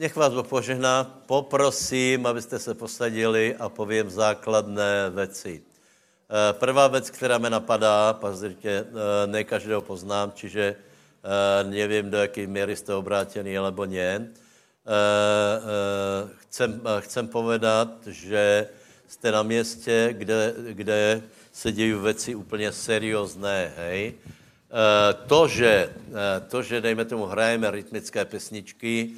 Nech vás Boh požehná. Poprosím, abyste se posadili a povím základné věci. Eh, prvá věc, která mě napadá, pozrite, eh, ne každého poznám, čiže eh, nevím, do jaké míry jste obrátěni, alebo ne. Chcem, chcem povedat, že jste na městě, kde, kde se dějí věci úplně seriózné, hej. To že, to, že dejme tomu, hrajeme rytmické pesničky,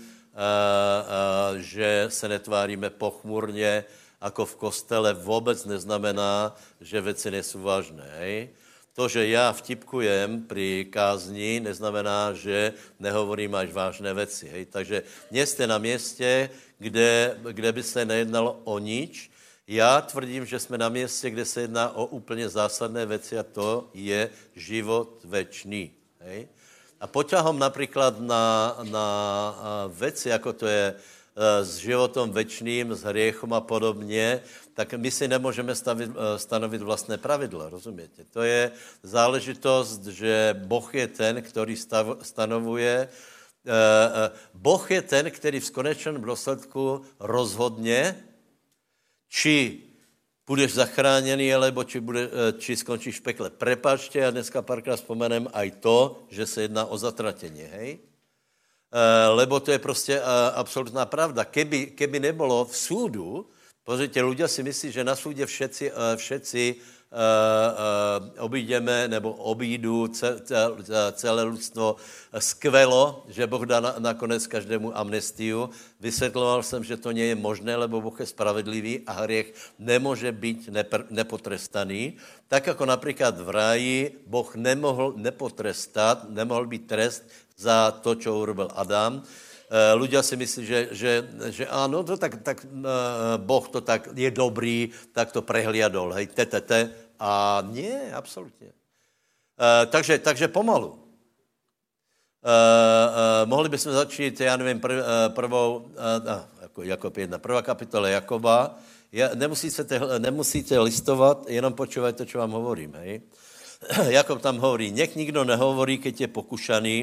že se netváríme pochmurně, jako v kostele, vůbec neznamená, že věci nejsou vážné. Hej? To, že já vtipkujem při kázni, neznamená, že nehovorím až vážné věci. Hej? Takže jste na městě, kde, kde by se nejednalo o nič. Já tvrdím, že jsme na městě, kde se jedná o úplně zásadné věci a to je život večný. Hej? A poťahom například na, na věci, jako to je Eh, s životom večným, s hriechom a podobně, tak my si nemůžeme stavit, eh, stanovit vlastné pravidla, rozumíte? To je záležitost, že Boh je ten, který stav, stanovuje, eh, Boh je ten, který v konečném důsledku rozhodně, či budeš zachráněný, alebo či, bude, či skončíš v pekle. Prepačte, a dneska párkrát vzpomenem aj to, že se jedná o zatratení, hej? Eh, lebo to je prostě eh, absolutná pravda. Keby, keby nebylo v súdu, pozrite, ľudia si myslí, že na súde všetci, eh, všetci obídeme nebo obídu celé lidstvo skvelo, že Boh dá na, nakonec každému amnestiu. Vysvětloval jsem, že to nie je možné, lebo Boh je spravedlivý a hriech nemůže být nepotrestaný. Tak jako například v ráji Boh nemohl nepotrestat, nemohl být trest za to, čo urobil Adam. Ľudia si myslí, že, že, že áno, to tak, tak Boh to tak je dobrý, tak to prehliadol, hej, te, te, te. A nie, absolutně. Takže, takže pomalu. Uh, uh, mohli bychom začít, já nevím, prv, uh, prvou, uh, jako, jako jedna, prvá kapitola Jakoba. Ja, nemusíte, nemusíte listovat, jenom počúvajte, čo vám hovorím. Hej. Jakob tam hovorí, nech nikdo nehovorí, keď je pokušaný,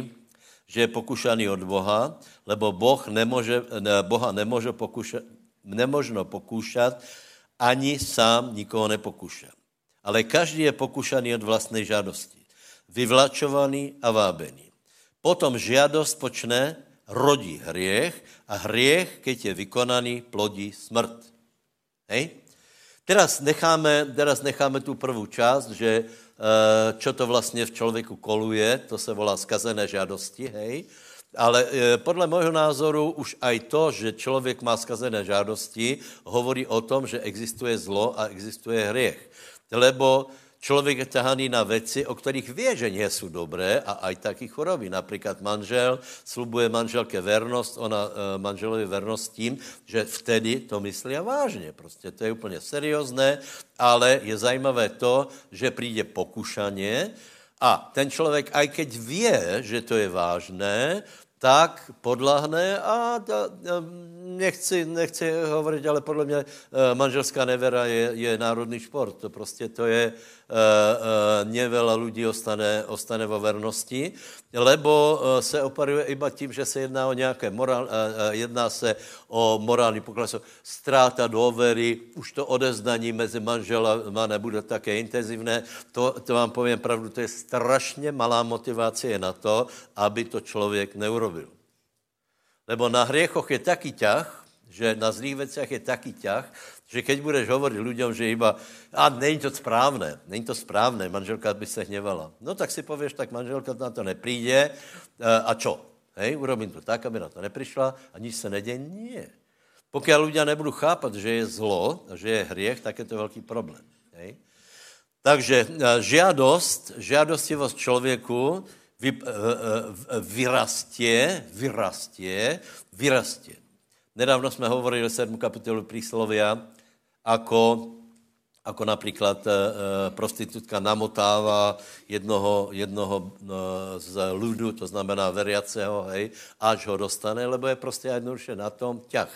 že je pokušaný od Boha, lebo boh nemůže, ne, Boha nemůže pokušat, nemožno pokúšat, ani sám nikoho nepokúša. Ale každý je pokušaný od vlastnej žádosti. Vyvlačovaný a vábený. Potom žiadost počne, rodí hriech a hriech, keď je vykonaný, plodí smrt. Hej? Teraz necháme, teraz necháme tu prvou část, že čo to vlastně v člověku koluje, to se volá skazené žádosti, hej. Ale eh, podle mého názoru už aj to, že člověk má skazené žádosti, hovorí o tom, že existuje zlo a existuje hriech. Lebo Člověk je tahaný na věci, o kterých ví, že nie jsou dobré a aj taky chorobí. Například manžel slubuje manželke vernost, ona e, manželovi vernost tím, že vtedy to myslí a vážně. Prostě to je úplně seriózné, ale je zajímavé to, že přijde pokušaně a ten člověk, aj keď ví, že to je vážné, tak podlahne a nechci, nechci hovorit, ale podle mě e, manželská nevera je, je národný šport. To prostě to je, Eh, eh, nevela lidí ostane, ostane vo vernosti, lebo eh, se oparuje iba tím, že se jedná o nějaké morál, jedná se o morální pokles, ztráta důvěry, už to odezdání mezi manželama nebude také intenzivné. To, to vám povím pravdu, to je strašně malá motivace na to, aby to člověk neurobil. Lebo na hriechoch je taký ťah, že na zlých věcech je taký ťah, že keď budeš hovorit lidem, že iba, a není to správné, není to správné, manželka by se hněvala. No tak si pověš, tak manželka na to nepríde a čo? Hej, urobím to tak, aby na to neprišla a nic se neděje. Nie. Pokud lidé nebudou chápat, že je zlo, že je hriech, tak je to velký problém. Hej? Takže žiadost, žiadostivost člověku vy, vyrastě, vyrastě, vyrastě. Nedávno jsme hovorili o 7. kapitolu príslovia, ako ako například e, prostitutka namotává jednoho, jednoho z ľudu, to znamená veriaceho, hej, až ho dostane, lebo je prostě jednoduše na tom ťah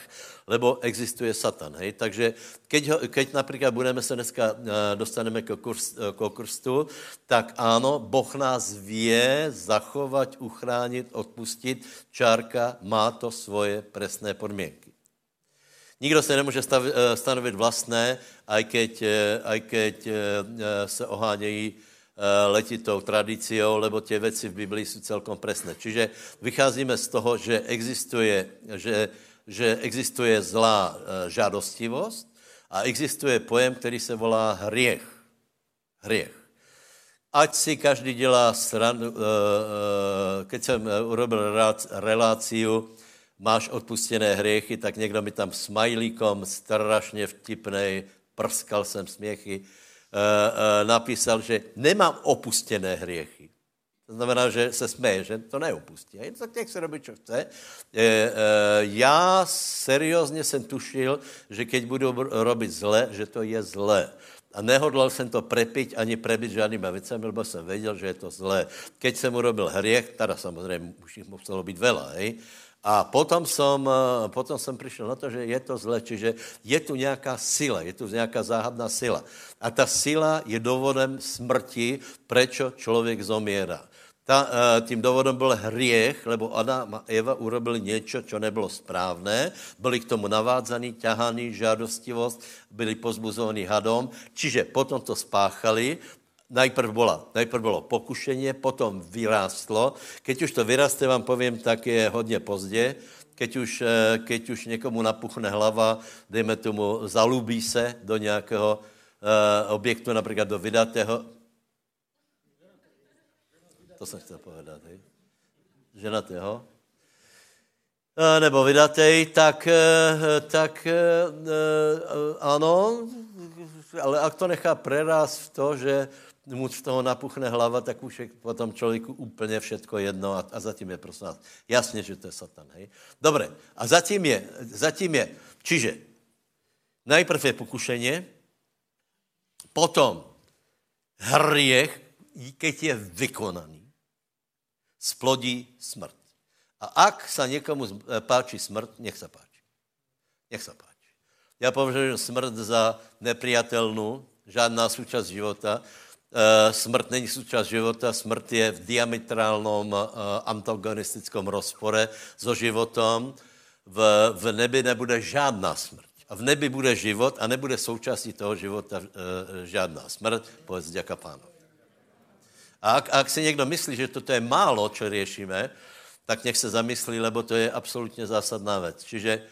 lebo existuje Satan. Hej? Takže keď, ho, keď například budeme se dneska, dostaneme k, kurst, k krstu, tak ano, Boh nás vě zachovat, uchránit, odpustit. Čárka má to svoje presné podmínky. Nikdo se nemůže stav, eh, stanovit vlastné, aj keď, eh, aj keď se ohánějí letitou tradiciou, lebo tie věci v Biblii jsou celkom presné. Čiže vycházíme z toho, že existuje, že že existuje zlá eh, žádostivost a existuje pojem, který se volá hriech. Hriech. Ať si každý dělá srandu, eh, eh, keď jsem urobil reláciu, máš odpustené hriechy, tak někdo mi tam smajlíkom strašně vtipnej, prskal jsem směchy, napísal, že nemám opustené hriechy. To znamená, že se směje, že to neopustí. Jen tak těch se robí, co chce. E, e, já seriózně jsem tušil, že keď budu robit zle, že to je zlé. A nehodlal jsem to prepiť ani prebyt žádnýma věcemi, lebo jsem věděl, že je to zlé. Keď jsem urobil hriech, teda samozřejmě už jich muselo být vela, hej? A potom jsem, e, potom jsem přišel na to, že je to zle, čiže je tu nějaká sila, je tu nějaká záhadná sila. A ta sila je důvodem smrti, prečo člověk zomiera. Ta, eh, tím důvodem byl hriech, lebo Adam a Eva urobili něco, co nebylo správné, byli k tomu navádzaní, ťahaní, žádostivost, byli pozbuzovaní hadom, čiže potom to spáchali, najprv, byla, najprv bylo pokušení, potom vyrástlo. Keď už to vyraste, vám povím, tak je hodně pozdě. Keď už, eh, keď už někomu napuchne hlava, dejme tomu, zalubí se do nějakého uh, objektu, například do vydatého, to jsem chtěl povedat, hej. Ženatého. E, nebo vydatej, tak, tak ano, ale ak to nechá preraz v to, že mu z toho napuchne hlava, tak už je potom člověku úplně všetko jedno a, a zatím je prosím vás. Jasně, že to je satan, hej. Dobré, a zatím je, zatím je, čiže najprv je pokušení, potom hriech, keď je vykonaný splodí smrt. A ak sa někomu eh, páči smrt, nech se páči. Nech se páči. Já považuji smrt za nepriatelnou, žádná součást života. Eh, smrt není součást života, smrt je v diametrálnom eh, antagonistickém rozpore so životom. V, v nebi nebude žádná smrt. A v nebi bude život a nebude součástí toho života žádná smrt, povedz děka pánu. A ak, ak si někdo myslí, že toto je málo, co řešíme, tak nech se zamyslí, lebo to je absolutně zásadná věc. Čiže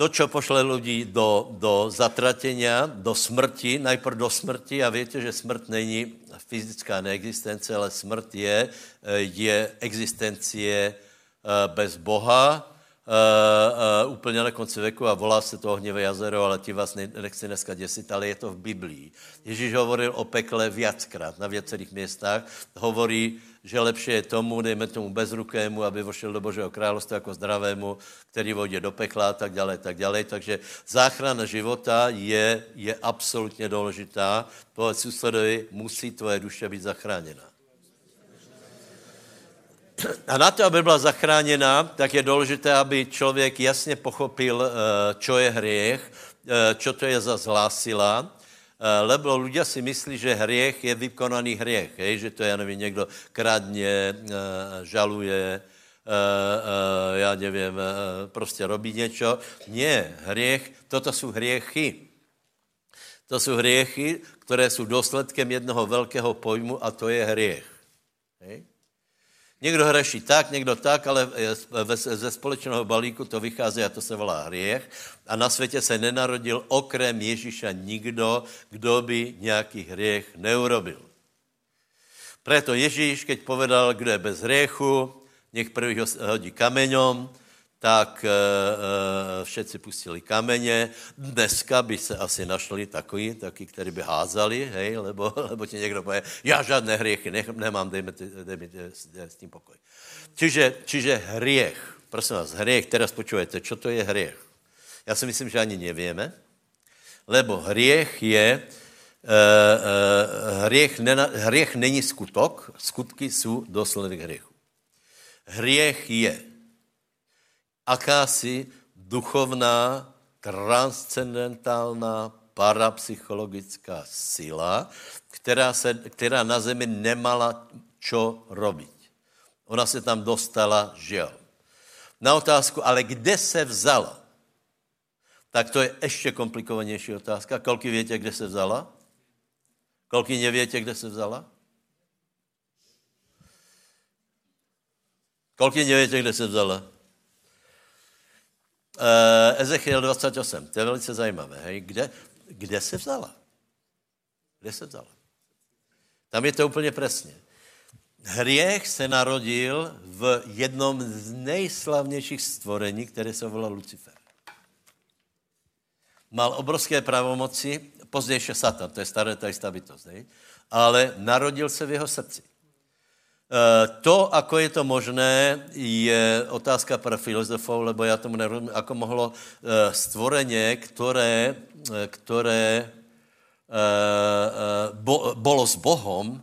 to, co pošle lidi do, do zatratenia, do smrti, najprv do smrti a víte, že smrt není fyzická neexistence, ale smrt je, je existencie eh, bez Boha, uh, uh, úplně na konci věku a volá se to ohnivé jazero, ale ti vás nechci dneska děsit, ale je to v Biblii. Ježíš hovoril o pekle viackrát na věcerých městách. Hovorí, že lepší je tomu, dejme tomu bezrukému, aby vošel do Božího království jako zdravému, který vodě do pekla a tak dále, tak dále. Takže záchrana života je, je absolutně důležitá. Povedz susedovi, musí tvoje duše být zachráněna. A na to, aby byla zachráněna, tak je důležité, aby člověk jasně pochopil, čo eh, je hriech, čo eh, to je za zlá sila, eh, lebo ľudia si myslí, že hriech je vykonaný hriech, hej? že to, já nevím, někdo kradně, žaluje, já nevím, prostě robí něco. Ne, hriech, toto jsou hriechy. To jsou hriechy, které jsou důsledkem jednoho velkého pojmu a to je hriech. Hej? Někdo hreší tak, někdo tak, ale ze společného balíku to vychází a to se volá hriech. A na světě se nenarodil okrem Ježíša nikdo, kdo by nějaký hriech neurobil. Proto Ježíš, keď povedal, kdo je bez hriechu, nech prvý ho hodí kameňom, tak e, e, všetci pustili kameně. Dneska by se asi našli takový, taky, který by házali, hej, lebo, lebo ti někdo pově, já žádné hriechy nemám, dej mi, dej mi s tím pokoj. Čiže, čiže hriech, prosím vás, hriech, teraz počujete, čo to je hriech? Já si myslím, že ani nevíme, lebo hriech je, hriech, nena, hriech není skutok, skutky jsou důsledek hriechu. Hriech je akási duchovná, transcendentálna, parapsychologická síla, která, se, která na zemi nemala čo robiť. Ona se tam dostala, žel. Na otázku, ale kde se vzala? Tak to je ještě komplikovanější otázka. Kolky větě, kde se vzala? Kolky nevětě, kde se vzala? Kolky nevětě, kde se vzala? Uh, Ezechiel 28, to je velice zajímavé. Hej? Kde, kde se vzala? Kde se vzala? Tam je to úplně přesně. Hriech se narodil v jednom z nejslavnějších stvorení, které se volá Lucifer. Mal obrovské pravomoci, později Satan, to je staré tajistá bytost, ale narodil se v jeho srdci. Eh, to, ako je to možné, je otázka pro filozofov, lebo já tomu nerozumím, ako mohlo eh, stvoreně, které, eh, které bolo s Bohom,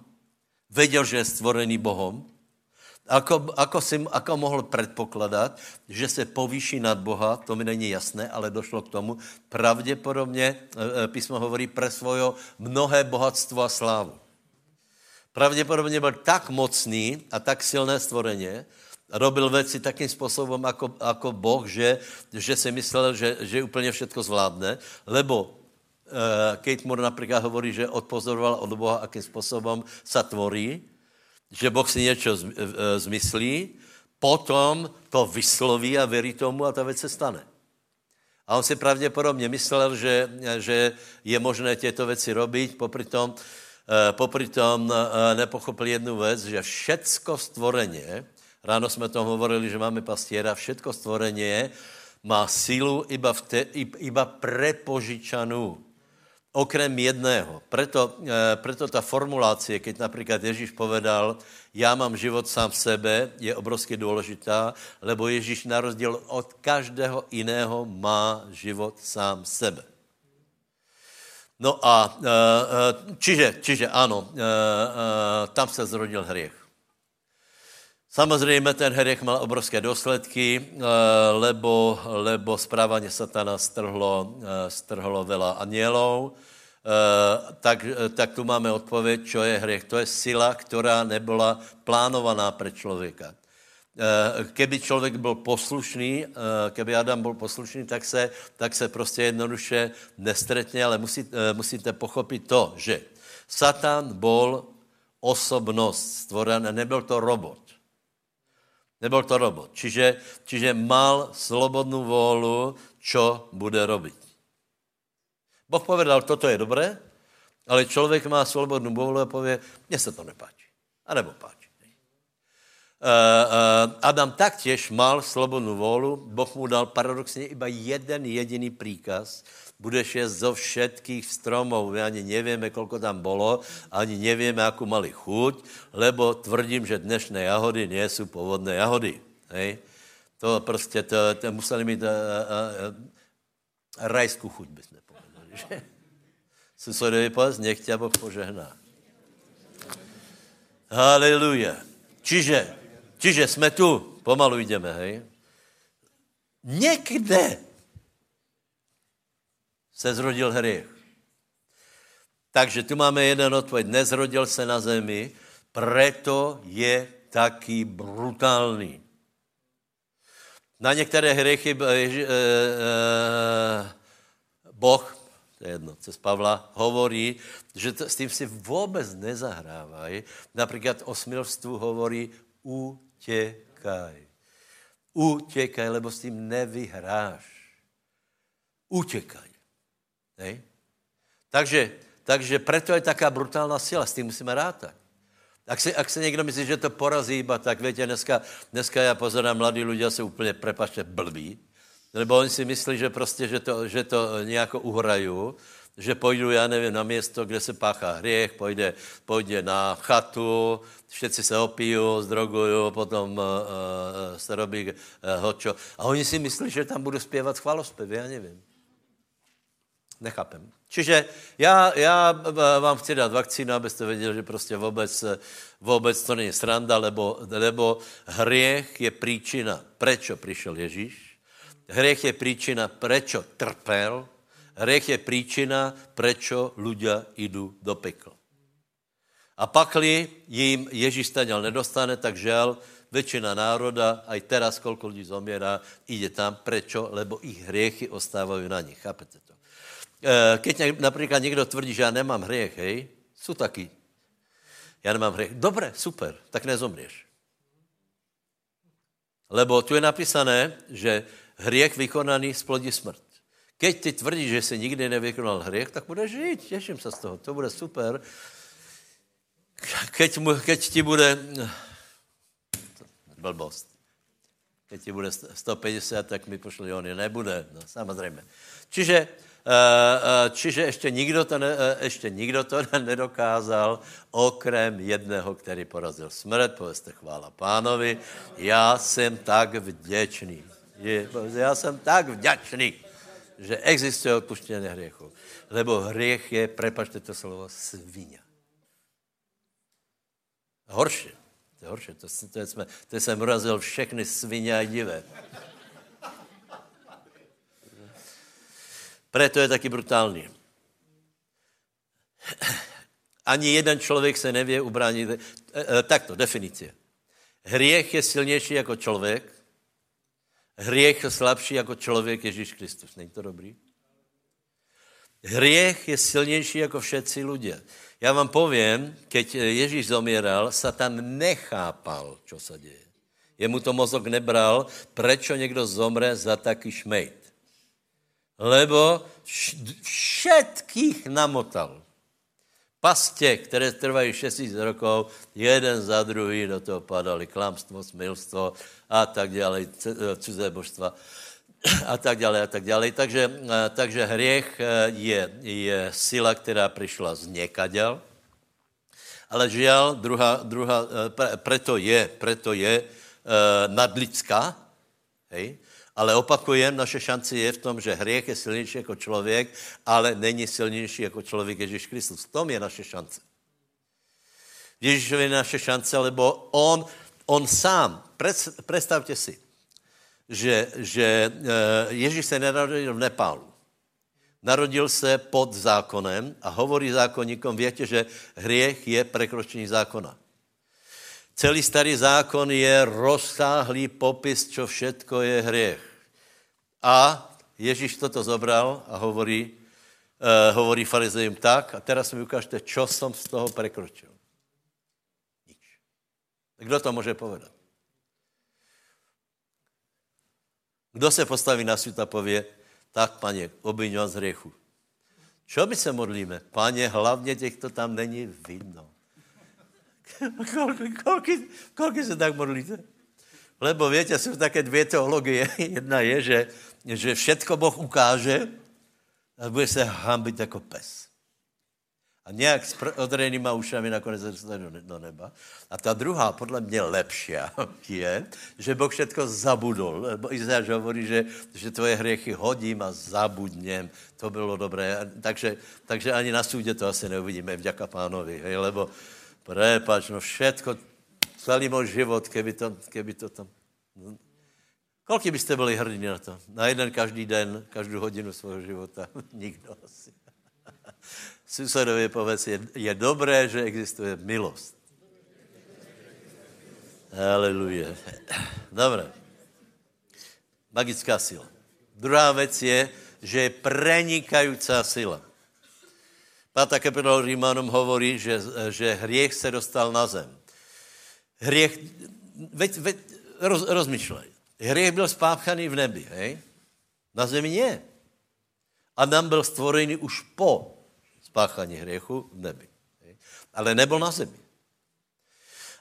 Věděl, že je stvorený Bohom. Ako, ako, si, ako mohl předpokládat, že se povýší nad Boha, to mi není jasné, ale došlo k tomu. Pravděpodobně písmo hovorí pre svojo mnohé bohatstvo a slávu. Pravděpodobně byl tak mocný a tak silné stvoreně, robil věci takým způsobem jako, jako Boh, že, že si myslel, že, že úplně všechno zvládne, lebo Eh, Kate Moore například hovorí, že odpozoroval od Boha, akým způsobem se tvorí, že Boh si něco eh, zmyslí, potom to vysloví a věří tomu a ta věc se stane. A on si pravděpodobně myslel, že, že je možné těto věci robiť, popri tom, eh, popri tom nepochopil jednu věc, že všecko stvoreně, ráno jsme tom hovorili, že máme pastiera, všetko stvoreně má sílu iba, v te, iba prepožičanú okrem jedného. Preto, eh, preto ta formulácie, keď například Ježíš povedal, já mám život sám v sebe, je obrovsky důležitá, lebo Ježíš na rozdíl od každého jiného má život sám v sebe. No a eh, eh, čiže, čiže ano, tam se zrodil hriech. Samozřejmě ten hriech mal obrovské důsledky, lebo, lebo správání satana strhlo, strhlo vela anielov, Eh, tak, eh, tak tu máme odpověď, čo je hriech. To je sila, která nebyla plánovaná pre člověka. Eh, keby člověk byl poslušný, keby Adam byl poslušný, tak se, tak se prostě jednoduše nestretně, ale musí, musíte pochopit to, že Satan byl osobnost stvorená, nebyl to robot. Nebyl to robot. Čiže, čiže mal slobodnou vůlu, čo bude robit. Boh povedal, toto je dobré, ale člověk má svobodnou vůli a pově, mně se to nepáčí. A nebo páčí. Uh, uh, Adam taktěž mal slobodnou vůli, Boh mu dal paradoxně iba jeden jediný příkaz, budeš jíst zo všetkých stromů. My ani nevíme, kolko tam bylo, ani nevíme, jakou mali chuť, lebo tvrdím, že dnešné jahody nejsou povodné jahody. Hej? To prostě, to, to museli mít uh, uh, uh, rajskou chuť, bychom že susedovi povedz, nech tě Boh požehná. Haleluja. Čiže, čiže jsme tu, pomalu jdeme, hej. Někde se zrodil hřích. Takže tu máme jeden odpověď. Nezrodil se na zemi, preto je taky brutální. Na některé hriechy eh, eh, Boh to je jedno, cez Pavla, hovorí, že to, s tím si vůbec nezahrávají. Například o smilstvu hovorí utěkaj. Utěkaj, lebo s tím nevyhráš. Utěkaj. Hej? Takže, takže preto je taká brutálna síla, s tím musíme rátat. Ak si, ak si někdo myslí, že to porazí iba, tak víte, dneska, dneska já pozorám, mladí lidé jsou úplně, prepačte, blbí, nebo oni si myslí, že prostě, že to, že to nějak uhrají, že půjdu, já nevím, na město, kde se páchá hriech, půjde, půjde na chatu, všetci se opijou, zdrogují, potom uh, se robí uh, hočo. A oni si myslí, že tam budu zpěvat chvalospěv, já nevím. Nechápem. Čiže já, já vám chci dát vakcínu, abyste věděli, že prostě vůbec, vůbec to není sranda, lebo, lebo hriech je příčina, prečo přišel Ježíš. Hriech je příčina, prečo trpel. Hriech je příčina, prečo ľudia jdou do pekla. A pakli jim Ježíš staněl nedostane, tak žel, většina národa, aj teraz, kolko lidí zomiera, ide tam. Prečo? Lebo ich hriechy ostávají na nich. Chápete to? E, keď například někdo tvrdí, že já nemám hriech, hej, jsou taky. Já nemám hriech. Dobré, super, tak nezomřeš. Lebo tu je napísané, že hriech vykonaný splodí smrt. Keď ty tvrdíš, že jsi nikdy nevykonal hriech, tak budeš žít. Těším se z toho. To bude super. Keď, mu, keď ti bude blbost. Keď ti bude 150, tak mi pošli oni. Nebude, no, samozřejmě. Čiže, eh, eh, čiže ještě nikdo, to ne, eh, ještě nikdo to nedokázal, okrem jedného, který porazil smrt. Poveste chvála pánovi. Já jsem tak vděčný. Já jsem tak vděčný, že existuje odpuštění hriechu. Lebo hriech je, prepačte to slovo, svině. Horší. To je horší. To, to, jsme, to jsem urazil všechny svině a divé. Proto je taky brutální. Ani jeden člověk se nevě ubránit. Eh, eh, takto, definice. Hriech je silnější jako člověk, hriech je slabší jako člověk Ježíš Kristus. Není to dobrý? Hriech je silnější jako všetci lidé. Já vám povím, keď Ježíš zomíral, Satan nechápal, co se děje. Jemu to mozok nebral, prečo někdo zomre za taký šmejt. Lebo všetkých namotal. Pastě, které trvají 6 rokov, jeden za druhý do toho padali klamstvo, smilstvo a tak dále, cizé božstva a tak dále, a tak dále. Takže, eh, takže hriech eh, je, je sila, která přišla z někaděl, ale žiaľ, druhá, druhá, eh, preto je, preto je nadlidská, hej? Ale opakujem, naše šance je v tom, že hriech je silnější jako člověk, ale není silnější jako člověk Ježíš Kristus. V tom je naše šance. Ježíšovi je naše šance, lebo on, on sám, představte si, že, že eh, Ježíš se nenarodil v Nepálu. Narodil se pod zákonem a hovorí zákonníkom, větě, že hriech je prekročení zákona. Celý starý zákon je rozsáhlý popis, čo všetko je hriech. A Ježíš toto zobral a hovorí, uh, hovorí farizejům tak, a teraz mi ukážte, čo jsem z toho prekročil. Nič. Kdo to může povedat? Kdo se postaví na svít a pově, tak, paně, obviň z hřechu. Čo my se modlíme? Paně, hlavně těchto tam není vidno. Kolik se tak modlíte? Lebo víte, jsou také dvě teologie. Jedna je, že, že všetko Boh ukáže a bude se hambit jako pes a nějak s odrenýma ušami nakonec se do, do neba. A ta druhá, podle mě lepší, je, že Boh všetko zabudol. Lebo Izáš hovorí, že, že tvoje hriechy hodím a zabudněm. To bylo dobré. Takže, takže ani na súdě to asi neuvidíme, vďaka pánovi. Hej? Lebo prepač, no všetko, celý můj život, keby to, keby to tam... Kolik byste byli hrdí na to? Na jeden každý den, každou hodinu svého života? Nikdo asi. Susedovi povedz, je, je dobré, že existuje milost. Haleluja. Dobré. Magická sila. Druhá věc je, že je prenikající sila. Pátá kapitola Rímanom hovorí, že, že hriech se dostal na zem. Hriech, veď, veď, roz, rozmýšlej. Hriech byl spáchaný v nebi, hej? Na zemi nie. Adam byl stvorený už po spáchání hriechu v nebi. Ale nebyl na zemi.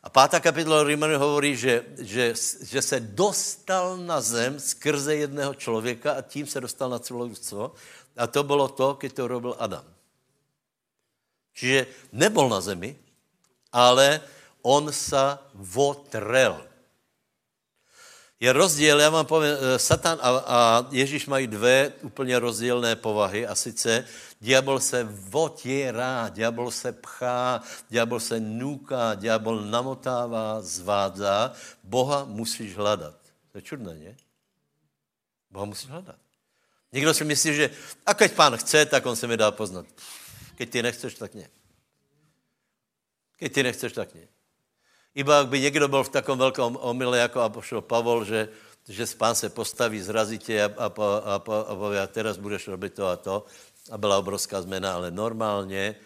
A pátá kapitola Rímanu hovorí, že, že, že se dostal na zem skrze jedného člověka a tím se dostal na celé lidstvo. A to bylo to, když to robil Adam. Čiže nebyl na zemi, ale on se votrel. Je rozdíl, já vám povím, eh, Satan a, a Ježíš mají dvě úplně rozdílné povahy a sice diabol se votírá, diabol se pchá, diabol se nuká, diabol namotává, zvádza. Boha musíš hledat. To je čudné, ne? Boha musíš hledat. Někdo si myslí, že a keď pán chce, tak on se mi dá poznat. Keď ty nechceš, tak ne. Keď ty nechceš, tak ne. Iba by někdo byl v takovém velkém omyle, jako apoštol Pavol, že, že pán se postaví, zrazí tě a, a, a, a, a pově, a teraz budeš robit to a to. A byla obrovská změna, ale normálně,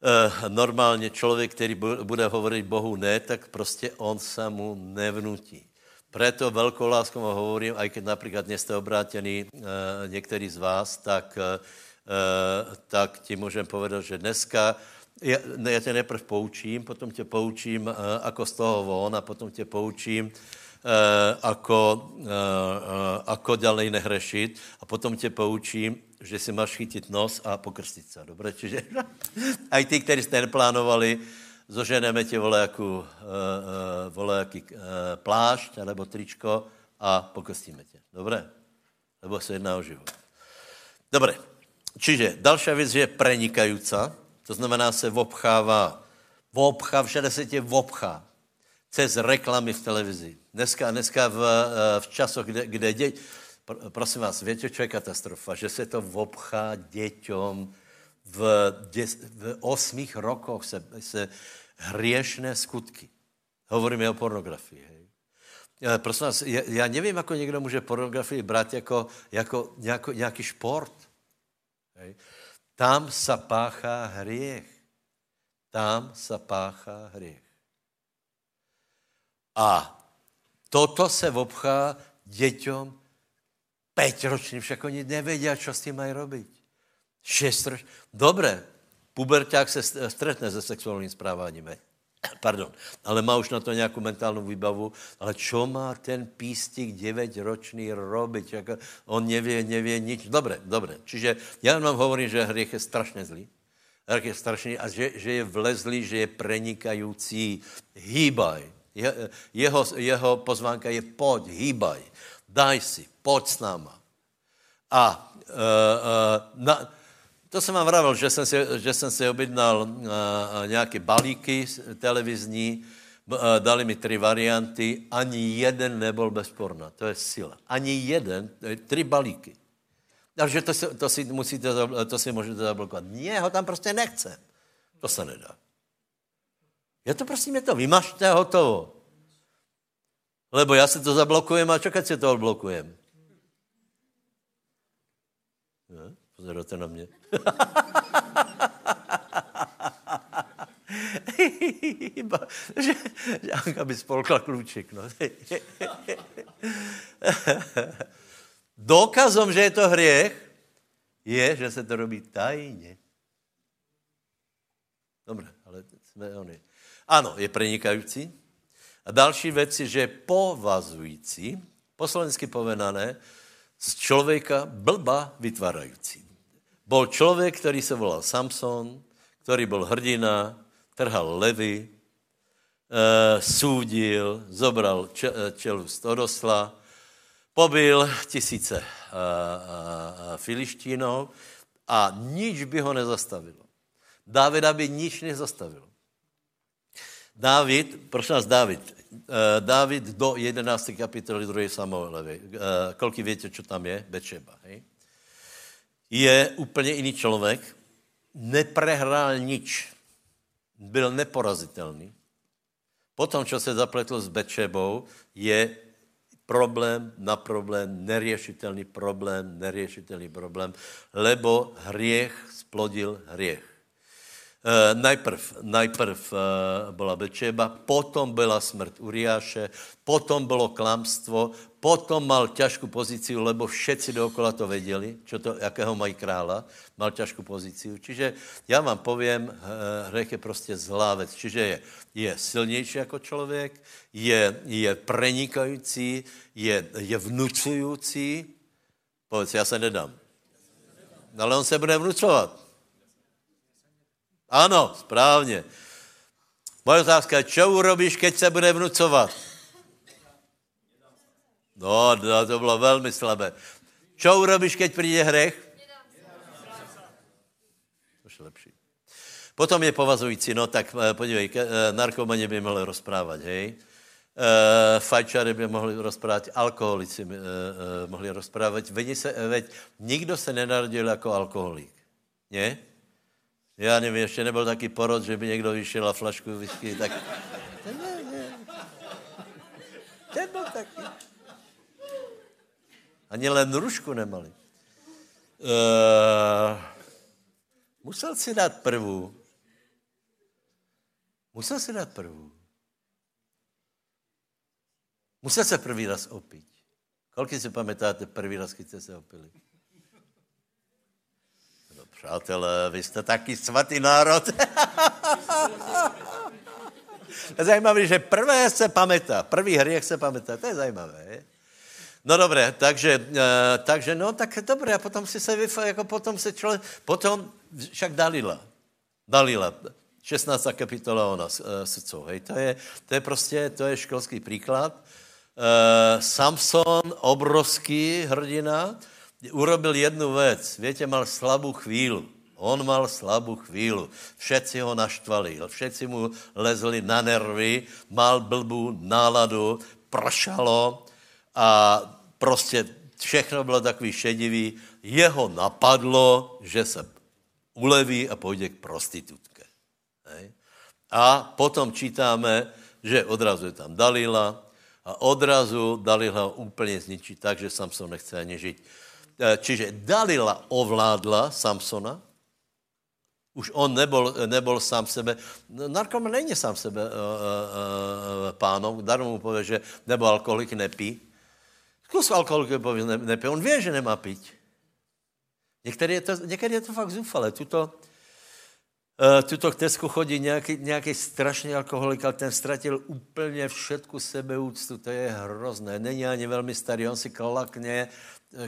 eh, normálně člověk, který bude hovorit Bohu ne, tak prostě on se mu nevnutí. Preto velkou láskou hovorím, aj keď například dnes jste obrátení eh, některý z vás, tak, eh, tak ti můžem povedat, že dneska já, já tě neprv poučím, potom tě poučím, uh, z toho von a potom tě poučím, uh, ako, uh, uh, nehrešit a potom tě poučím, že si máš chytit nos a pokrstit se. Dobře, čiže aj ty, kteří jste neplánovali, zoženeme tě volejaký, uh, uh, uh, plášť nebo tričko a pokrstíme tě. Dobré? Lebo se jedná o život. Dobré. Čiže další věc je prenikající. To znamená, se obchává. Obchá, všade se tě obchá. Cez reklamy v televizi. Dneska, dneska v, eh, v časoch, kde, kde děti... Prosím vás, víte, čo je katastrofa? Že se to obchá děťom v, des, v osmých rokoch se, se hriešné skutky. Hovoríme o pornografii. Hej. Eh, prosím vás, já, já nevím, jako někdo může pornografii brát jako, jako nějako, nějaký šport. Hej. Tam se páchá hriech. Tam se páchá hriech. A toto se obchá děťom ročním, však oni nevědí, co s tím mají robiť. ročním. Dobré, puberták se stretne se sexuálním správáním. Pardon, ale má už na to nějakou mentálnou výbavu, ale čo má ten pístik 9 ročný robiť? Jako on nevě, nevě nič. Dobré, dobré. Čiže já vám hovorím, že hriech je strašně zlý. Hriech je strašný a že, že je vlezlý, že je prenikající. Hýbaj. Je, jeho, jeho pozvánka je pojď, hýbaj. Daj si, pojď s náma. A uh, uh, na, to jsem vám vravil, že jsem si, že jsem si objednal uh, nějaké balíky televizní, uh, dali mi tři varianty, ani jeden nebyl bez porna. To je sila. Ani jeden, tři balíky. Takže to si, to si, musíte, to si můžete zablokovat. Ne, ho tam prostě nechce. To se nedá. Já to prosím, je to vymažte hotovo. Lebo já se to zablokujem a čekat si to odblokujem. Pozeráte na mě. že, že Anka by spolkla klučik. No. Dokazom, že je to hriech, je, že se to robí tajně. Dobře, ale jsme oni. Ano, je prenikající. A další věc je, že je povazující, po slovensky povedané, z člověka blba vytvárající. Byl člověk, který se volal Samson, který byl hrdina, trhal levy, e, soudil, zobral eh, čelust odosla, pobil tisíce e, e, filištínov a nič by ho nezastavilo. Dávida by nič nezastavilo. Dávid, prosím nás, Dávid, Dávid do 11. kapitoly 2. Samuelovi. Kolik víte, co tam je? Bečeba, hej? Je úplně jiný člověk, neprehrál nič, byl neporazitelný. Potom, co se zapletl s Bečebou, je problém na problém, neriešitelný problém, neriešitelný problém, lebo hriech splodil hriech. Uh, najprv, najprv uh, byla Bečeba, potom byla smrt Uriáše, potom bylo klamstvo, potom mal ťažkou pozici, lebo všetci dookola to věděli, to, jakého mají krála, mal ťažkou pozici. Čiže já vám povím, uh, hřech je prostě zlá věc. Čiže je, je silnější jako člověk, je, je prenikající, je, je vnucující. Povedz, já se nedám. Ale on se bude vnucovat. Ano, správně. Moje otázka je, čo urobíš, keď se bude vnucovat? No, no, to bylo velmi slabé. Čo urobíš, keď přijde hřech? To je lepší. Potom je povazující, no tak eh, podívej, eh, narkomani by mohli rozprávat, hej? Uh, fajčary by mohli rozprávat, alkoholici by uh, mohli rozprávat. Veď, se, veď nikdo se nenarodil jako alkoholik. Ne? Já nevím, ještě nebyl taky porod, že by někdo vyšel a flašku whisky, tak... Ten byl taky. Ani len rušku nemali. Uh, musel si dát prvou. Musel si dát prvou. Musel se první raz opít. Kolik si pamätáte první raz, když jste se opili? No, přátelé, vy jste taky svatý národ. zajímavé, že prvé se pamětá, první hriech se pamětá, to je zajímavé. Je? No dobré, takže, uh, takže no tak dobré, a potom si se jako potom se člověk, potom však Dalila, Dalila, 16. kapitola ona uh, srdcov, hej, to je, to je prostě, to je školský příklad. Uh, Samson, obrovský hrdina, urobil jednu věc, větě, mal slabou chvíli. On mal slabou chvíli. Všetci ho naštvali, všetci mu lezli na nervy, mal blbou náladu, pršalo a prostě všechno bylo takový šedivý. Jeho napadlo, že se uleví a půjde k prostitutce. Hej. A potom čítáme, že odrazu je tam Dalila a odrazu Dalila úplně zničí tak, že Samson nechce ani žít. E, čiže Dalila ovládla Samsona, už on nebol, nebol sám sebe, narkoman není sám sebe uh, uh, pánom, darmo mu pově, že nebo alkoholik nepí. Zkus alkoholik pově, ne, nepí, on ví, že nemá pít. Některý je to, některý je to fakt zúfalé. Tuto, uh, tuto k Tesku chodí nějaký, nějaký strašný alkoholik, ale ten ztratil úplně všetku sebeúctu, to je hrozné. Není ani velmi starý, on si klakne,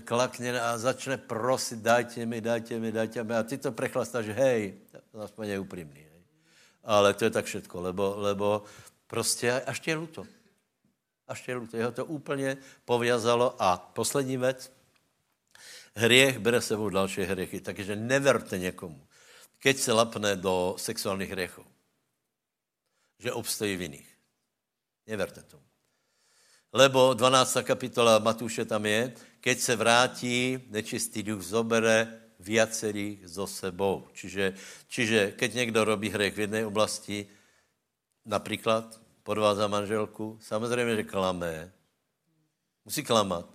klakne a začne prosit, dajte mi, dajte mi, dajte mi. A ty to prechlastáš, hej, aspoň je upřímný. Ale to je tak všetko, lebo, lebo prostě až tě je luto. Je luto. Jeho to úplně povězalo. A poslední věc, hriech bere sebou další hriechy, takže neverte někomu, keď se lapne do sexuálních hriechů, že obstojí v jiných. Neverte tomu. Lebo 12. kapitola Matúše tam je, keď se vrátí, nečistý duch zobere viacerých zo sebou. Čiže, čiže keď někdo robí hřech v jedné oblasti, například podvádza manželku, samozřejmě, že klame, musí klamat.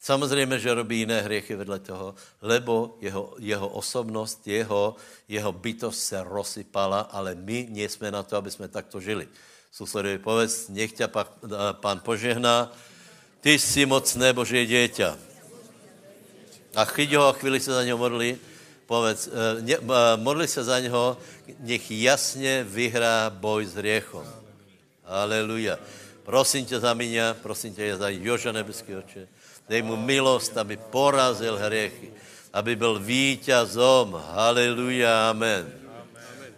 Samozřejmě, že robí jiné hriechy vedle toho, lebo jeho, jeho osobnost, jeho, jeho bytost se rozsypala, ale my nejsme na to, aby jsme takto žili. Susedovi povedz, nech tě pán požehná, ty jsi mocné Boží děťa. A chyť ho a chvíli se za něho modli, povedz, ne, modli se za něho, nech jasně vyhrá boj s hriechom. Aleluja. Prosím tě za mě, prosím tě za Joža nebeský oče. Dej mu milost, aby porazil hriechy, aby byl vítězom. Haleluja, amen.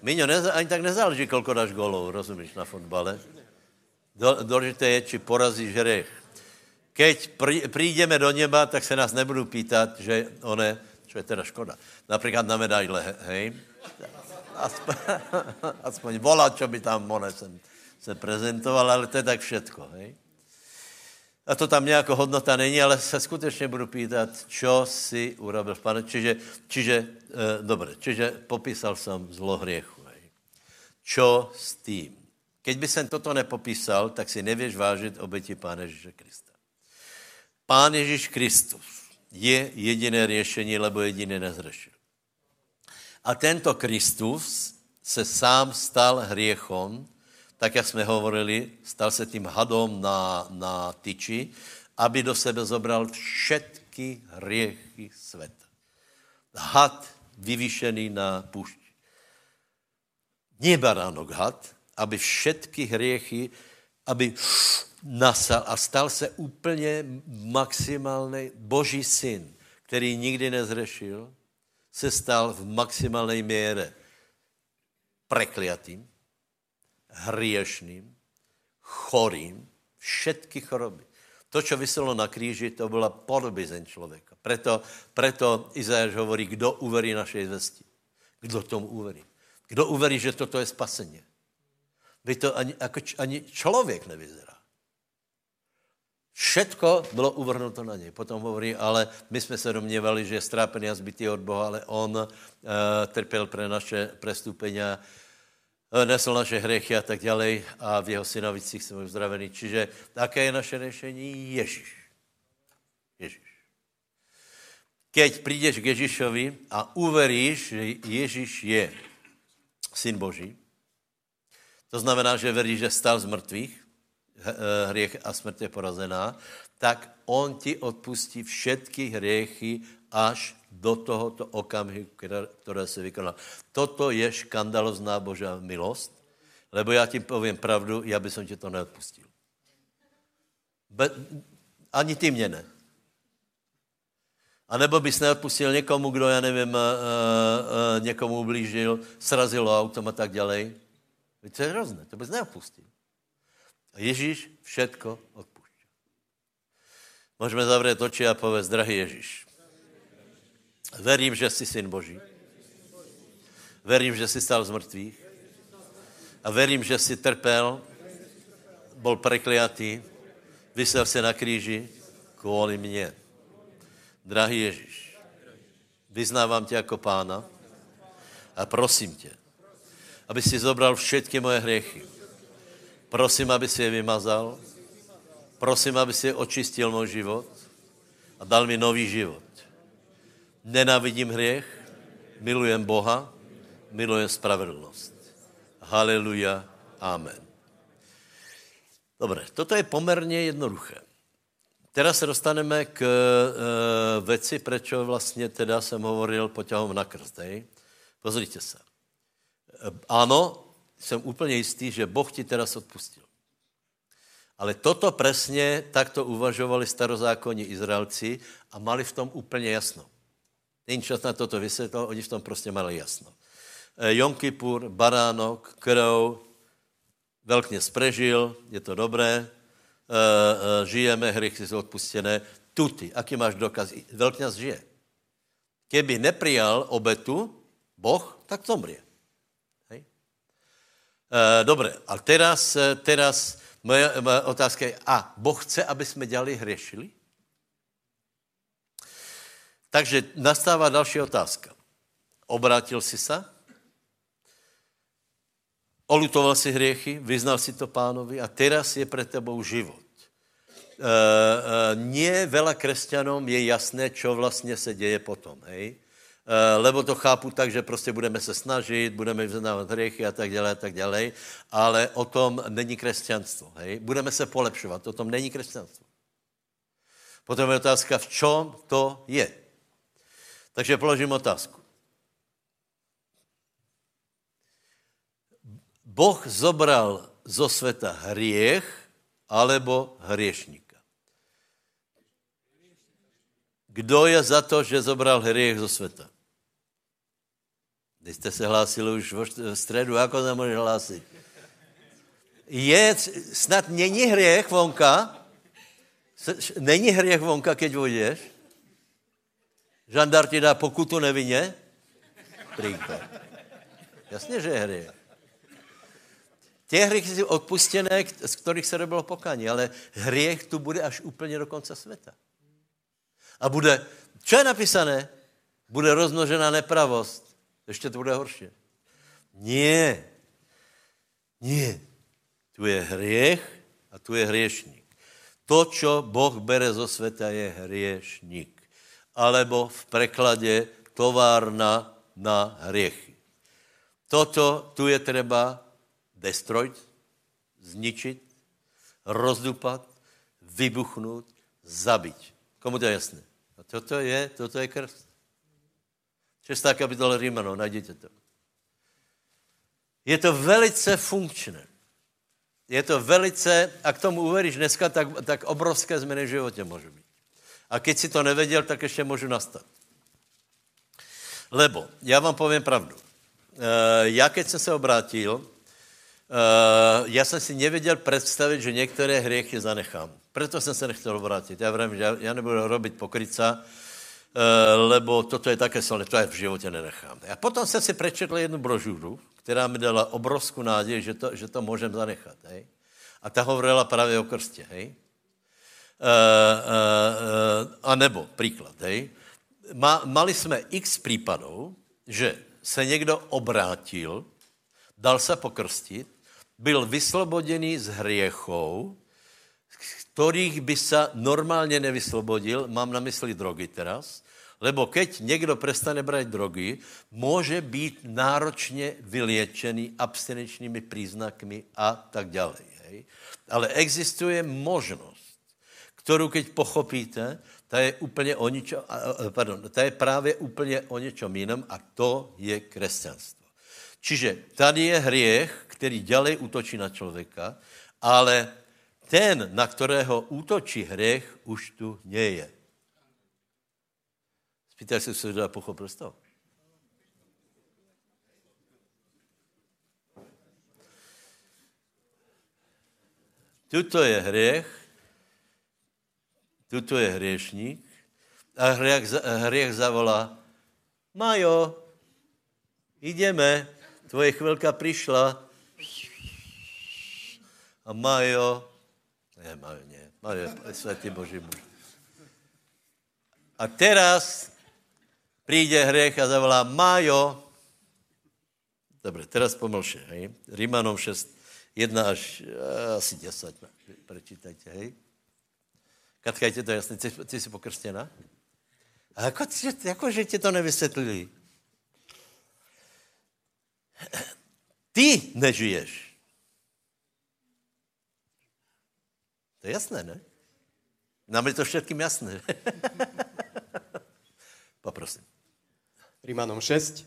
Míňo, ani tak nezáleží, kolko dáš golů, rozumíš, na fotbale. Důležité je, či porazíš hřech. Keď přijdeme do neba, tak se nás nebudu pýtat, že one, čo je teda škoda, například na medaile, hej? Aspoň, aspoň volá, čo by tam one sem se prezentoval, ale to je tak všetko, hej? A to tam nějaká hodnota není, ale se skutečně budu pýtat, čo si urobil, pane. Čiže, čiže e, dobre, čiže popísal jsem zlo hriechu, hej? Čo s tím? Keď by jsem toto nepopísal, tak si nevěš vážit obeti Pána Ježíše Krista. Pán Ježíš Kristus je jediné řešení, lebo jediný nezřešil. A tento Kristus se sám stal hriechom, tak jak jsme hovorili, stal se tím hadom na, na tyči, aby do sebe zobral všetky hriechy světa. Had vyvýšený na pušť. Nie baránok had, aby všetky hriechy, aby nasal a stal se úplně maximální boží syn, který nikdy nezřešil, se stal v maximální míře prekliatým, hriešným, chorým, všetky choroby. To, co vyselo na kříži, to byla podobizeň člověka. Preto, preto Izajáš hovorí, kdo uverí našej zvesti. Kdo tomu uverí? Kdo uverí, že toto je spasení? Vy to ani, jako, ani člověk nevyzerá. Všetko bylo uvrhnuto na něj. Potom hovorí, ale my jsme se domněvali, že je strápený a zbytý od Boha, ale on uh, trpěl pre naše prestupenia, nesl naše hřechy a tak dále a v jeho synovicích jsme uzdraveni. Čiže také je naše řešení? Ježíš. Ježíš. Keď přijdeš k Ježíšovi a uveríš, že Ježíš je syn Boží, to znamená, že veríš, že stal z mrtvých, Eh, hriech a smrt je porazená, tak on ti odpustí všetky hriechy až do tohoto okamžiku, které, se vykonal. Toto je škandalozná božá milost, lebo já ti povím pravdu, já bych ti to neodpustil. Be, ani ty mě ne. A nebo bys neodpustil někomu, kdo, já nevím, uh, uh, někomu ublížil, srazilo autom a tak dále. To je hrozné, to bys neodpustil. A Ježíš všetko odpúšťa. Můžeme zavřít oči a povedz, drahý Ježíš, verím, že jsi syn Boží. Verím, že jsi stal z mrtvých. A verím, že jsi trpel, byl prekliatý, vysel se na kříži kvůli mně. Drahý Ježíš, vyznávám tě jako pána a prosím tě, aby si zobral všetky moje hriechy Prosím, aby si je vymazal. Prosím, aby si je očistil můj život a dal mi nový život. Nenávidím hriech, milujem Boha, milujem spravedlnost. Haleluja, amen. Dobre, toto je poměrně jednoduché. Teraz se dostaneme k e, věci, proč vlastně teda jsem hovoril poťahom na krst. Pozrite se. E, ano, jsem úplně jistý, že Boh ti teraz odpustil. Ale toto přesně takto uvažovali starozákonní Izraelci a mali v tom úplně jasno. Není čas na toto vysvětlo, oni v tom prostě mali jasno. Eh, Jom Kippur, baránok, krv, velkně sprežil, je to dobré, eh, eh, žijeme, hry jsou odpustené. Tuty, aký máš dokaz? Velkňaz žije. Keby neprijal obetu, Boh, tak zomrie. Uh, dobré, a teraz, teraz moje, moje otázka je, a Boh chce, aby jsme dělali hřešili? Takže nastává další otázka. Obrátil jsi se? Olutoval si hriechy, vyznal si to pánovi a teraz je pre tebou život. E, e, nie veľa kresťanom je jasné, čo vlastně se děje potom. Hej? Eh, lebo to chápu tak, že prostě budeme se snažit, budeme vyznávat hriechy a tak dále, a tak dále, ale o tom není křesťanstvo. Hej? Budeme se polepšovat, o tom není křesťanstvo. Potom je otázka, v čem to je. Takže položím otázku. Boh zobral zo světa hriech alebo hriešníka. Kdo je za to, že zobral hriech zo světa? Vy jste se hlásili už v středu, jako se můžeš hlásit? Je, snad není hřech vonka? Není hřech vonka, keď vodíš? Žandar ti dá pokutu nevině? Prýka. Jasně, že je hřech. Těch hřech jsou odpustené, z kterých se robilo pokání, ale hřech tu bude až úplně do konce světa. A bude, co je napísané? Bude rozmnožena nepravost ještě to bude horší. Nie. Nie. Tu je hriech a tu je hriešník. To, čo Boh bere zo světa, je hriešník. Alebo v preklade továrna na hriechy. Toto tu je třeba destrojit, zničit, rozdupat, vybuchnout, zabít. Komu to je jasné? A toto je, toto je krst. Šestá kapitola Římanů, najděte to. Je to velice funkčné. Je to velice, a k tomu uveríš dneska, tak, tak obrovské změny v životě může být. A keď si to nevěděl, tak ještě můžu nastat. Lebo, já vám povím pravdu. E, já, keď jsem se obrátil, e, já jsem si nevěděl představit, že některé hriechy zanechám. Proto jsem se nechtěl vrátit. Já vím, že já, nebudu robit pokryca, eh, lebo toto je také silné, to já v životě nenechám. A potom jsem si přečetl jednu brožuru, která mi dala obrovskou naději, že to, že to můžem zanechat. Hej? A ta hovorila právě o krstě. Hej? Uh, uh, uh, a nebo, příklad, hej? Ma, mali jsme x případů, že se někdo obrátil, dal se pokrstit, byl vyslobodený z hriechov, kterých by se normálně nevyslobodil, mám na mysli drogy teraz, lebo keď někdo prestane brát drogy, může být náročně vyléčený abstinenčními příznakmi a tak dále. Ale existuje možnost, kterou keď pochopíte, ta je úplně o ničem, pardon, ta je právě úplně o něčem jiném a to je křesťanstvo. Čiže tady je hriech, který dělej útočí na člověka, ale ten, na kterého útočí hriech, už tu nie je. Spýtaj se, co dá pochopil z toho. Tuto je hriech, tuto je hriešník a hriech, hriech zavolá, Majo, jdeme, tvoje chvilka přišla. A Majo, ne, Majo, ne, Majo je světý Boží muž. A teraz přijde hřech a zavolá Majo. Dobře, teraz pomlše, hej. Rímanom 6, 1 až eh, asi 10, prečítajte, hej. Katka, je ti to jasné? Ty, ty jsi pokrstěna? A jako, jako, že ti to nevysvětlili? Ty nežiješ. To je jasné, ne? Nám je to všetkým jasné. Poprosím. Rímanom 6.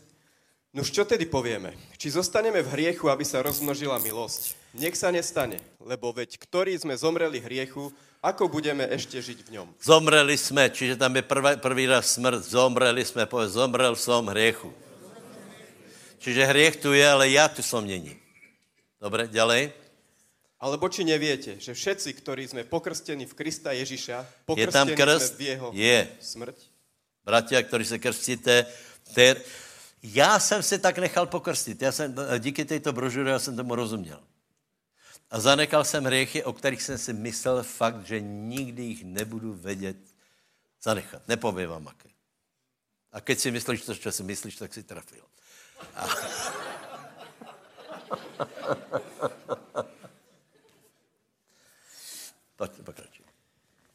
No čo tedy povieme? Či zostaneme v hriechu, aby sa rozmnožila milosť? Nech sa nestane, lebo veď ktorí sme zomreli hriechu, ako budeme ešte žiť v ňom? Zomreli jsme, čiže tam je prvý, prvý raz smrt, zomreli jsme, povedz, zomrel som hriechu. Čiže hriech tu je, ale já tu som není. Dobre, ďalej. Alebo či neviete, že všetci, ktorí sme pokrstení v Krista Ježiša, Je tam pokrstení krst? sme v jeho Je. smrť? Bratia, ktorí se krstíte, ter... já jsem se tak nechal pokrstit. Já jsem, díky této brožuře, já jsem tomu rozuměl. A zanechal jsem hriechy, o kterých jsem si myslel fakt, že nikdy jich nebudu vědět zanechat. Nepovím vám, aké. A keď si myslíš to, co si myslíš, tak si trafil. A... Pojď, pokračuj.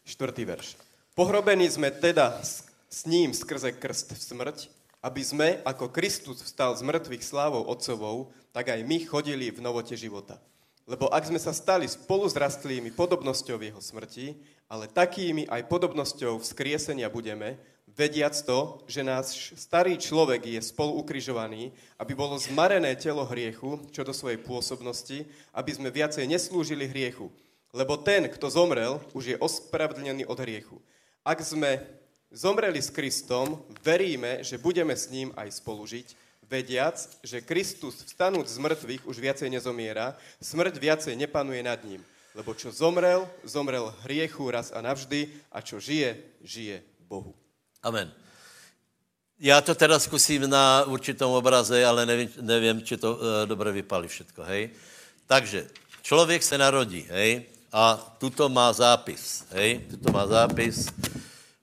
Štvrtý verš. Pohrobení sme teda s, s ním skrze krst v smrť, aby sme, ako Kristus vstal z mŕtvych slávou Otcovou, tak aj my chodili v novote života. Lebo ak sme sa stali spolu s rastlými podobnosťou jeho smrti, ale takými aj podobnosťou vzkriesenia budeme, vediac to, že náš starý človek je spolu ukrižovaný, aby bolo zmarené telo hriechu, čo do svojej pôsobnosti, aby sme viacej neslúžili hriechu. Lebo ten, kto zomrel, už je ospravedlnený od hriechu. Ak sme zomreli s Kristom, veríme, že budeme s ním aj spolužiť, vediac, že Kristus vstanúc z mŕtvych už viacej nezomiera, smrť viacej nepanuje nad ním. Lebo čo zomrel, zomrel hriechu raz a navždy, a čo žije, žije Bohu. Amen. Já to teda zkusím na určitom obraze, ale nevím, nevím či to uh, dobře vypálí všetko, hej. Takže, člověk se narodí, hej, a tuto má zápis, hej, tuto má zápis, uh,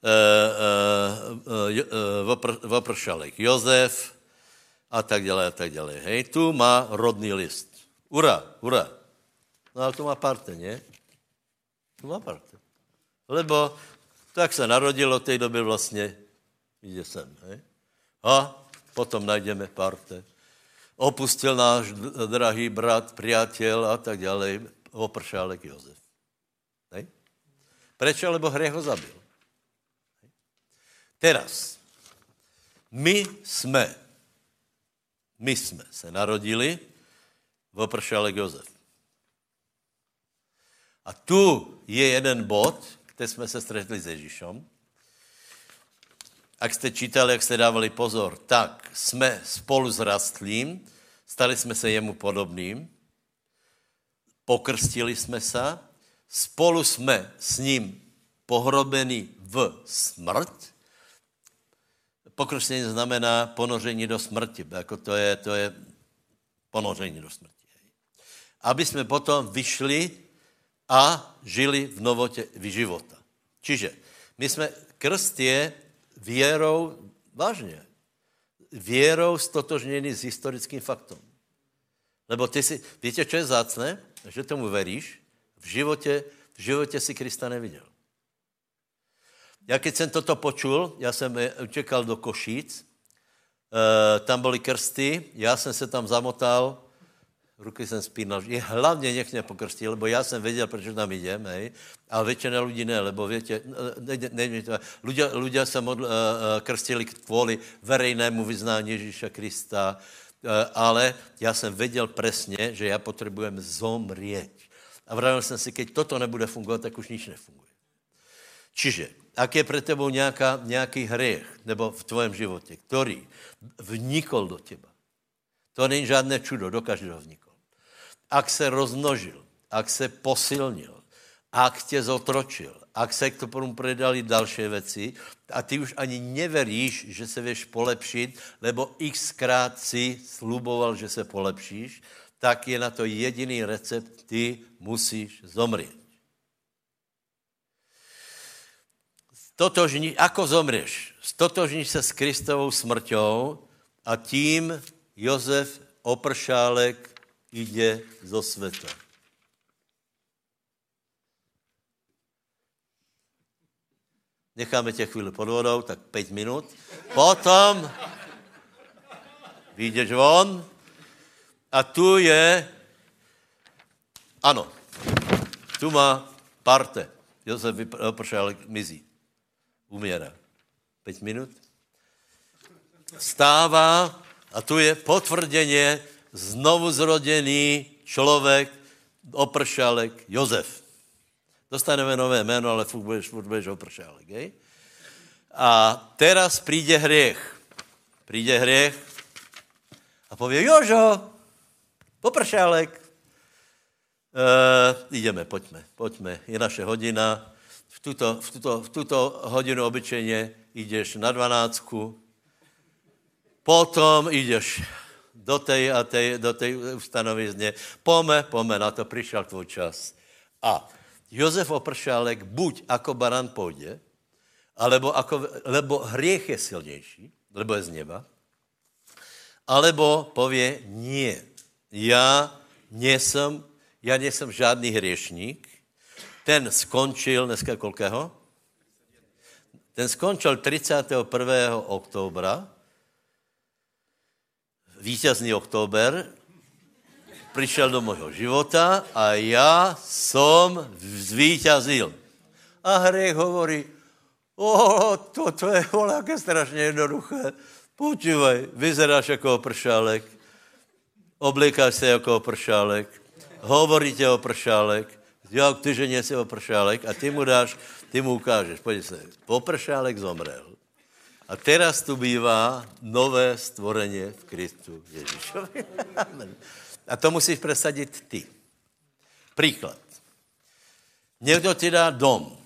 uh, uh, vopr, vopršalek Jozef a tak dále, a tak dále, hej. Tu má rodný list. Ura, ura. No ale tu má parte, ne? Tu má parte. Lebo tak se narodil od té doby vlastně, jde sem, hej? A potom najdeme parte. Opustil náš drahý brat, priateľ a tak dále, opršálek Jozef. Hej? Prečo? Lebo hriech ho zabil. Hej? Teraz, my jsme, my jsme se narodili v opršálek Jozef. A tu je jeden bod, kde jsme se stretli s Ježíšem. Ak jste čítali, jak jste dávali pozor, tak jsme spolu s rastlým, stali jsme se jemu podobným, pokrstili jsme se, spolu jsme s ním pohrobeni v smrt. Pokrštění znamená ponoření do smrti. Jako to, je, to je ponoření do smrti. Aby jsme potom vyšli a žili v novotě života. Čiže my jsme, krst je věrou, vážně, věrou stotožněný s historickým faktem. Lebo ty si, víte, co je zácné? Že tomu veríš, v životě, v životě si Krista neviděl. Já když jsem toto počul, já jsem utěkal do Košíc, e, tam byly krsty, já jsem se tam zamotal, ruky jsem spínal, je hlavně nech mě pokrstí, lebo já jsem věděl, proč tam jdem, hej, a většina lidí ne, lebo větě, ne, ne, ne, ľudia, ľudia se modl, uh, krstili kvůli verejnému vyznání Ježíša Krista, ale já jsem věděl přesně, že já potřebujem zomrieť. A vravil jsem si, keď toto nebude fungovat, tak už nič nefunguje. Čiže, ak je pre tebou nějaká, nějaký hriech, nebo v tvojem životě, který vnikol do těba, to není žádné čudo, do každého vnikol. Ak se rozmnožil, ak se posilnil, ak tě zotročil, ak se k tomu predali další věci a ty už ani neveríš, že se věš polepšit, lebo xkrát si sluboval, že se polepšíš, tak je na to jediný recept, ty musíš zomřít. Stotožní, ako zomřeš? Stotožníš se s Kristovou smrťou a tím Jozef Opršálek jde zo světa. Necháme tě chvíli pod vodou, tak pět minut. Potom vyjdeš von a tu je, ano, tu má parte. Josef Opršálek mizí. Umírá. Pět minut. Stává a tu je potvrděně znovu zrodený člověk, opršálek Jozef. Dostaneme nové jméno, ale furt budeš, furt budeš opršálek. Hej? A teraz přijde hriech. Přijde hriech a pově, Jožo, opršálek. E, jdeme, pojďme, pojďme. Je naše hodina. V tuto, v tuto, v tuto hodinu obyčejně jdeš na dvanáctku, Potom jdeš do té a tej, do tej ustanovizně. Pome, pome, na to přišel tvůj čas. A Josef Opršálek buď jako baran půjde, alebo, ako, lebo hriech je silnější, lebo je z neba, alebo pově, nie, já nejsem, já nejsem žádný hriešník, ten skončil, dneska kolkého? Ten skončil 31. oktobra vítězný oktober přišel do mého života a já jsem zvítězil. A hriech hovorí, o, to, to je voláké strašně jednoduché. Počívaj, vyzeráš jako opršálek, oblíkáš se jako opršálek, hovoríte o pršálek, jak ty ženě si opršálek a ty mu dáš, ty mu ukážeš, pojď se, popršálek zomrel. A teraz tu bývá nové stvorenie v Kristu Ježíšovi. A to musíš presadit ty. Příklad. Někdo ti dá dom.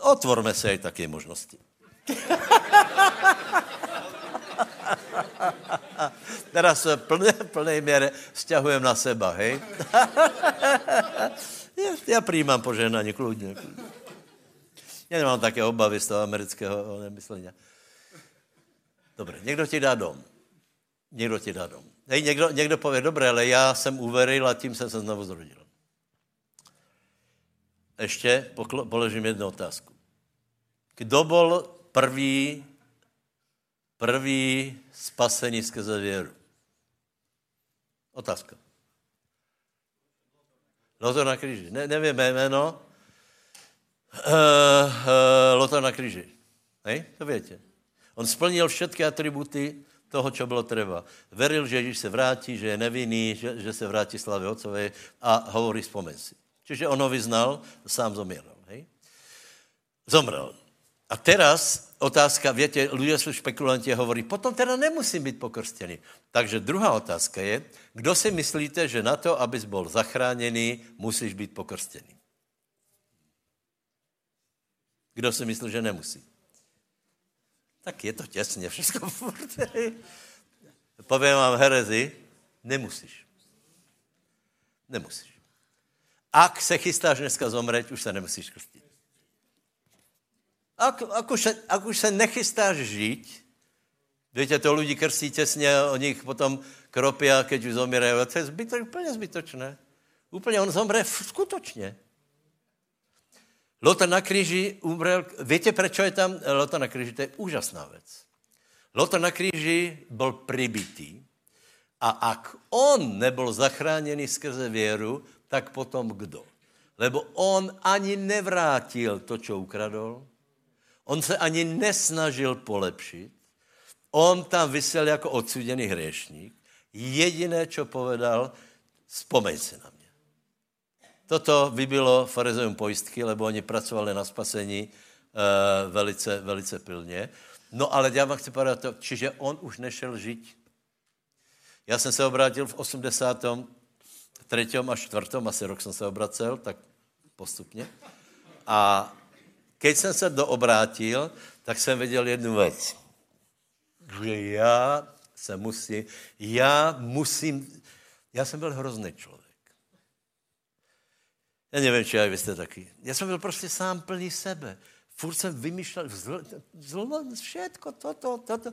Otvorme se i také možnosti. Teraz se plné, plné měre stěhujem na seba, hej? já, já přijímám požehnání, kludně. Já nemám také obavy z toho amerického nemyslení. Dobře, někdo ti dá dom. Někdo ti dá dom. Hej, někdo, někdo pově, dobré, ale já jsem uveril a tím jsem se znovu zrodil. Ještě položím jednu otázku. Kdo byl prvý, prvý spasený skrze věru? Otázka. Lotor na kříži. Ne, nevím jméno, uh, uh, Lothar na kříži. Hej, to větě. On splnil všechny atributy toho, co bylo třeba. Veril, že Ježíš se vrátí, že je nevinný, že, že se vrátí slavě Otcové a hovorí vzpomeň si. Čiže on ho vyznal, sám zomíral. Hej? Zomrel. A teraz otázka, větě, lidé jsou špekulanti a hovorí, potom teda nemusím být pokrstěný. Takže druhá otázka je, kdo si myslíte, že na to, abys byl zachráněný, musíš být pokrstěný? Kdo si myslí, že nemusí? Tak je to těsně všechno furt. Povím vám herezi, nemusíš. Nemusíš. Ak se chystáš dneska zomřít, už se nemusíš krstit. Ak, ak, už se, ak už se nechystáš žít, víte, to lidi krstí těsně, o nich potom kropí a keď už zomírají, to je zbyto, úplně zbytočné. Úplně on zomře skutočně. Lothar na kříži umřel, víte, proč je tam Lothar na kříži? To je úžasná věc. Lothar na kříži byl pribitý a ak on nebyl zachráněný skrze věru, tak potom kdo? Lebo on ani nevrátil to, co ukradl, on se ani nesnažil polepšit, on tam vysel jako odsuděný hřešník, jediné, co povedal, vzpomeň se na mě. Toto vybilo farizejům pojistky, lebo oni pracovali na spasení uh, velice, velice pilně. No ale já vám chci povedat to, čiže on už nešel žít. Já jsem se obrátil v 83. a 4. asi rok jsem se obracel, tak postupně. A keď jsem se doobrátil, tak jsem viděl jednu věc. Že já se musím, já musím, já jsem byl hrozný člověk. Já nevím, či vy jste taky. Já jsem byl prostě sám plný sebe. Furt jsem vymýšlel zl, zl, všetko, toto, toto.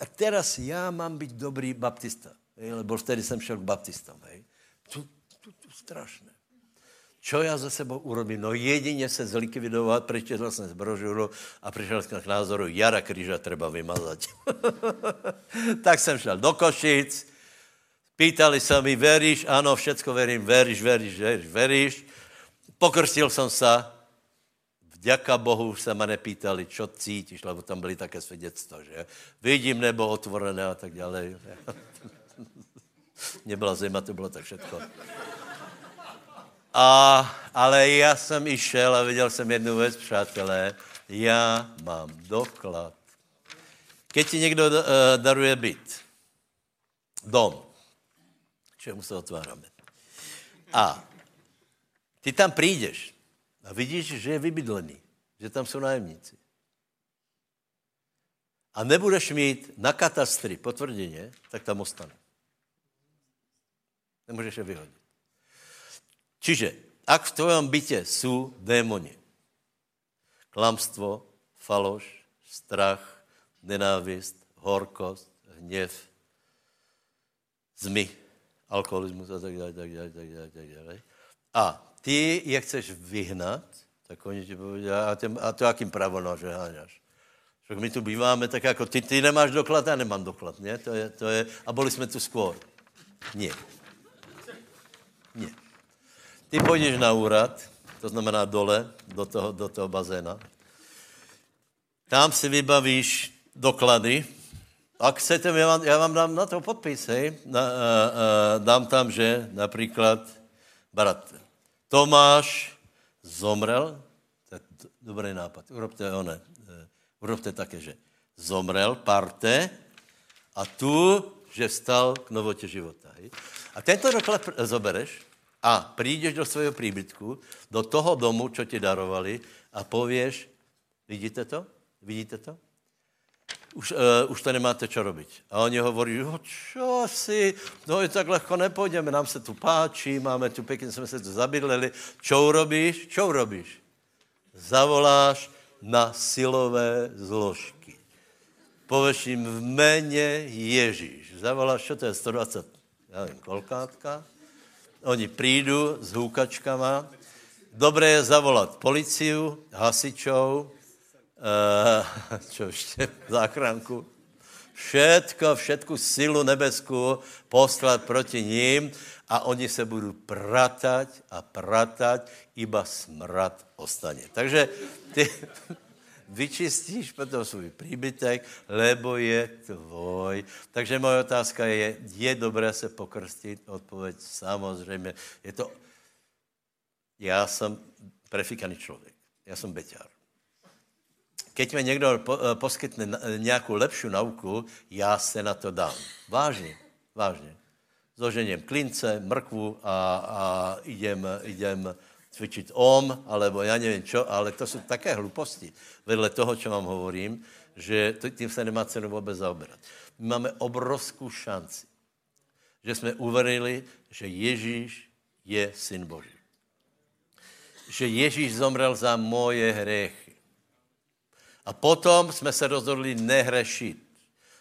A teraz já mám být dobrý baptista. Hej, lebo vtedy jsem šel k baptistám. Hej. To, to, to strašné. Čo já za sebou urobím? No jedině se zlikvidovat, přečetl jsem z brožuru a přišel jsem k názoru, Jara Kryža treba vymazat. tak jsem šel do Košic, pýtali se mi, veríš? Ano, všecko verím, veríš, veríš, veríš, veríš. Pokrstil jsem se, vďaka Bohu se ma nepýtali, čo cítíš, lebo tam byly také svědectva, že vidím nebo otvorené a tak dále. Nebyla zima, to bylo tak všetko. A, ale já jsem i šel a viděl jsem jednu věc, přátelé. Já mám doklad. Keď ti někdo uh, daruje byt, dom, čemu se otváráme, a ty tam přijdeš a vidíš, že je vybydlený, že tam jsou nájemníci. A nebudeš mít na katastri potvrděně, tak tam ostane. Nemůžeš je vyhodit. Čiže, ak v tvojom bytě jsou démoni, klamstvo, faloš, strach, nenávist, horkost, hněv, zmy, alkoholismus a tak dále, tak dále, tak dále, tak dále. A ty je chceš vyhnat, tak oni ti povedí, a, tě, a to jakým pravom že háňaš? Však my tu býváme, tak jako ty, ty nemáš doklad, já nemám doklad, ne? To je, to je, a byli jsme tu skôr. Nie. Nie. Ty půjdeš na úrad, to znamená dole, do toho, do toho bazéna. Tam si vybavíš doklady. A chcete, já vám, já vám dám na to podpis, hej. Na, a, a, dám tam, že například brat Tomáš zomrel, to je dobrý nápad, urobte one, e, urobte také, že zomrel, parte, a tu, že vstal k novotě života. Hej. A tento doklad zobereš a přijdeš do svého příbytku, do toho domu, co ti darovali a pověš, vidíte to? Vidíte to? Už, uh, už to nemáte čo robiť. A oni hovorí, jo, čo si, no je tak lehko nepůjdeme, nám se tu páčí, máme tu pěkně, jsme se tu zabydleli. Čo urobíš? Čo urobíš? Zavoláš na silové zložky. Pověš jim v jméně Ježíš. Zavoláš, čo to je 120, já nevím, kolkátka? Oni přijdu s hůkačkama. Dobré je zavolat policiu, hasičov, uh, čo ještě, záchranku. Všetko, všetku silu nebeskou poslat proti ním a oni se budou pratať a pratať, iba smrad ostane. Takže ty, vyčistíš potom svůj příbytek, lebo je tvoj. Takže moje otázka je, je dobré se pokrstit? Odpověď samozřejmě. Je to, já jsem prefikaný člověk. Já jsem beťár. Keď mi někdo eh, poskytne nějakou lepší nauku, já se na to dám. Vážně, vážně. Zožením klince, mrkvu a, a idem, idem cvičit om, alebo já nevím čo, ale to jsou také hluposti vedle toho, čo vám hovorím, že tím se nemá cenu vůbec zaoberat. My máme obrovskou šanci, že jsme uverili, že Ježíš je syn Boží. Že Ježíš zomrel za moje hriechy. A potom jsme se rozhodli nehrešit.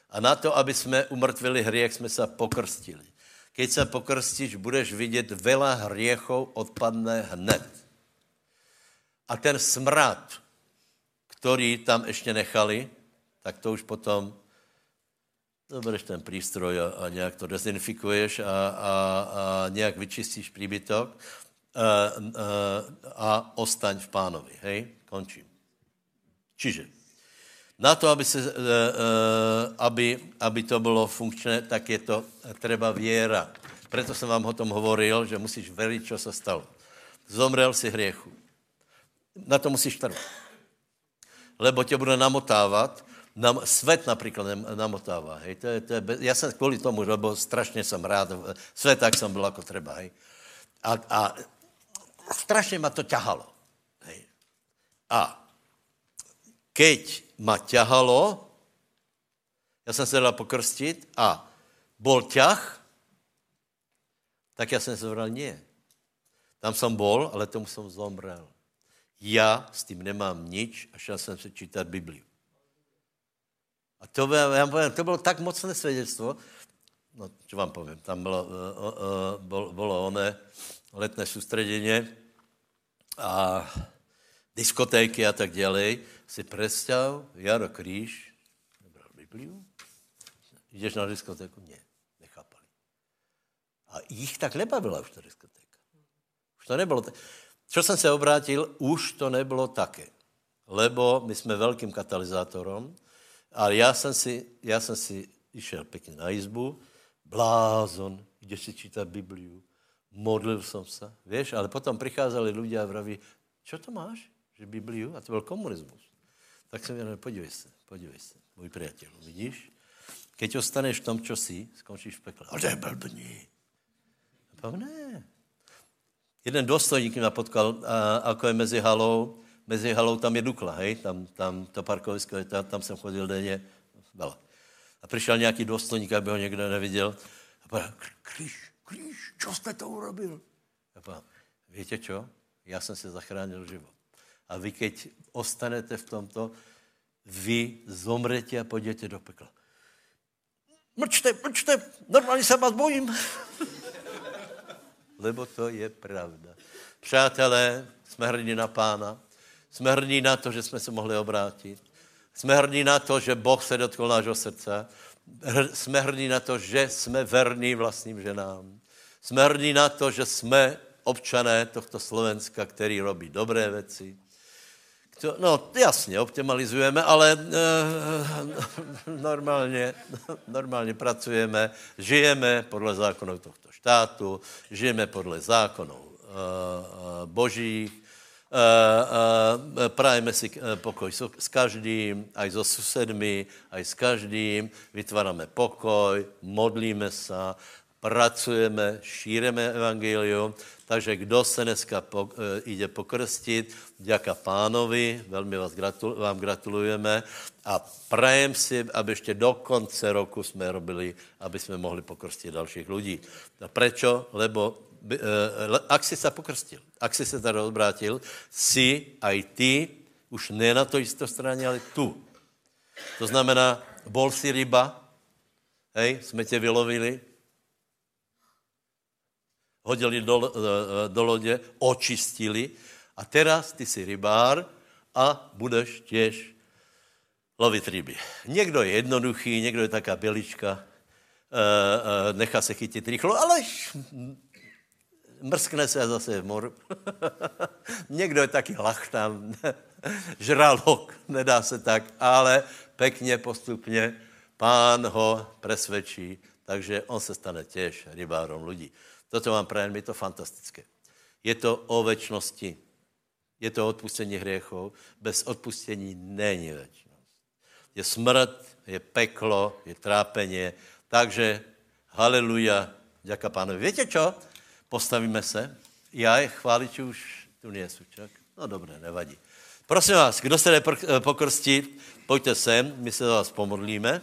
A na to, aby jsme umrtvili hriech, jsme se pokrstili. Keď se pokrstíš, budeš vidět, vela hriechov odpadne hned. A ten smrad, který tam ještě nechali, tak to už potom zobereš ten přístroj a, a nějak to dezinfikuješ a, a, a nějak vyčistíš příbytok a, a, a ostaň v pánovi. Hej, končím. Čiže na to, aby, se, e, e, aby, aby to bylo funkčné, tak je to třeba věra. Proto jsem vám o tom hovoril, že musíš věřit, co se stalo. Zomrel si hriechu. Na to musíš trvat. Lebo tě bude namotávat nám, svět například namotává, hej, to je, to je, já jsem kvůli tomu, lebo strašně jsem rád, svět tak jsem byl jako třeba, hej. A, a strašně ma to ťahalo, hej. A keď ma ťahalo, já jsem se dal pokrstit a bol ťah, tak já jsem se vral, nie. Tam jsem bol, ale tomu jsem zomrel. Já s tím nemám nič a šel jsem se čítat Bibliu. A to, já povím, to bylo tak mocné svědectvo, no, čo vám povím, tam bylo, uh, uh, bylo, bylo oné letné soustředěně a diskotéky a tak dále. Si představ, Jaro Kríž, nebral Bibliu, jdeš na diskotéku? Ne, nechápali. A jich tak nebavila už ta diskotéka. Už to nebylo tak. Čo jsem se obrátil, už to nebylo také. Lebo my jsme velkým katalyzátorom ale já jsem si, já jsem si išel pěkně na izbu, blázon, jdeš si čítat Bibliu, modlil jsem se, víš, ale potom přicházeli lidé a vraví, čo to máš, že Bibliu? A to byl komunismus. Tak jsem říkal, podívej se, podívej se, můj přítel, vidíš? Keď ostaneš v tom, čo jsi, skončíš v pekle. A to je blbní. ne. Jeden důstojník mě potkal, a, ako je mezi halou, mezi halou tam je Dukla, hej, tam, tam to parkovisko, tam, tam jsem chodil denně, byla. A přišel nějaký důstojník, aby ho někdo neviděl. A povedal, kříž, kříž, čo jste to urobil? A víte čo? Já jsem si zachránil život. A vy, keď ostanete v tomto, vy zomrete a půjdete do pekla. Mlčte, mlčte, normálně se vás bojím. Lebo to je pravda. Přátelé, jsme hrdí na pána. Jsme hrdí na to, že jsme se mohli obrátit. Jsme hrdí na to, že Boh se dotkl nášho srdce. Jsme hrdí na to, že jsme verní vlastním ženám. Jsme hrdí na to, že jsme občané tohto Slovenska, který robí dobré věci. No, jasně, optimalizujeme, ale e, normálně, normálně pracujeme, žijeme podle zákonů tohto štátu, žijeme podle zákonů e, božích, Eh, eh, prajeme si pokoj s každým, aj so susedmi, aj s každým, vytváráme pokoj, modlíme se, pracujeme, šíreme evangelium, takže kdo se dneska po, e, jde pokrstit, děka pánovi, velmi vás gratul, vám gratulujeme a prajem si, aby ještě do konce roku jsme robili, aby jsme mohli pokrstit dalších lidí. A prečo? Lebo Eh, ak si se pokrstil, ak si se tady odbrátil, si aj ty už ne na to jisté straně, ale tu. To znamená, bol si ryba, hej, jsme tě vylovili, hodili do, eh, do lodě, očistili a teraz ty jsi rybár a budeš těž lovit ryby. Někdo je jednoduchý, někdo je taká bělička, eh, nechá se chytit rychlo, ale mrskne se a zase v moru. Někdo je taky lachtám, žralok, nedá se tak, ale pekně postupně pán ho presvědčí, takže on se stane těž rybárom lidí. Toto vám prajem, je to fantastické. Je to o večnosti. Je to odpustení hriechov. Bez odpustení není večnost. Je smrt, je peklo, je trápení. Takže haleluja, děka pánovi. Víte čo? Postavíme se. Já je chváliči už Tu nejsou, čak? No dobré, nevadí. Prosím vás, kdo se jde pokrstit, pojďte sem, my se za vás pomodlíme.